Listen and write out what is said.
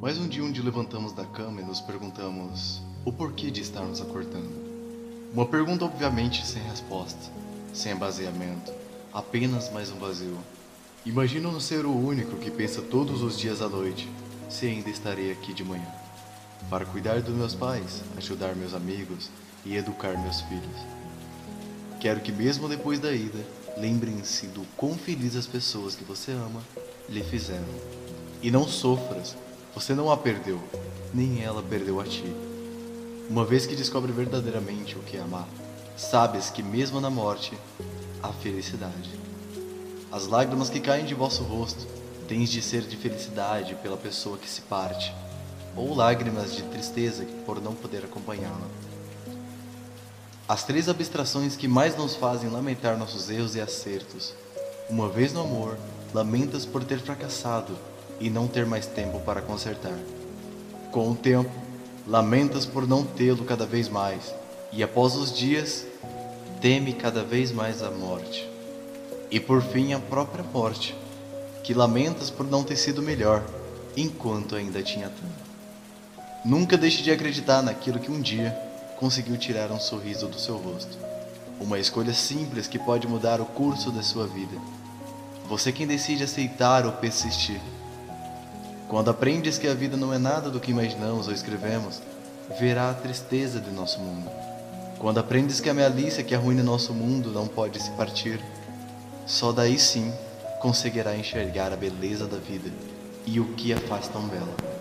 Mais um dia onde levantamos da cama e nos perguntamos o porquê de estar nos acordando. Uma pergunta obviamente sem resposta, sem baseamento, apenas mais um vazio. Imagino não ser o único que pensa todos os dias à noite se ainda estarei aqui de manhã, para cuidar dos meus pais, ajudar meus amigos e educar meus filhos. Quero que mesmo depois da ida, lembrem-se do quão feliz as pessoas que você ama lhe fizeram. E não sofras você não a perdeu, nem ela perdeu a ti. Uma vez que descobre verdadeiramente o que é amar, sabes que mesmo na morte há felicidade. As lágrimas que caem de vosso rosto tens de ser de felicidade pela pessoa que se parte, ou lágrimas de tristeza por não poder acompanhá-la. As três abstrações que mais nos fazem lamentar nossos erros e acertos. Uma vez no amor, lamentas por ter fracassado e não ter mais tempo para consertar. Com o tempo, lamentas por não tê-lo cada vez mais, e após os dias, teme cada vez mais a morte. E por fim, a própria morte, que lamentas por não ter sido melhor, enquanto ainda tinha tempo. Nunca deixe de acreditar naquilo que um dia conseguiu tirar um sorriso do seu rosto. Uma escolha simples que pode mudar o curso da sua vida. Você quem decide aceitar ou persistir. Quando aprendes que a vida não é nada do que imaginamos ou escrevemos, verá a tristeza de nosso mundo. Quando aprendes que a malícia que arruina nosso mundo não pode se partir, só daí sim conseguirá enxergar a beleza da vida e o que a faz tão bela.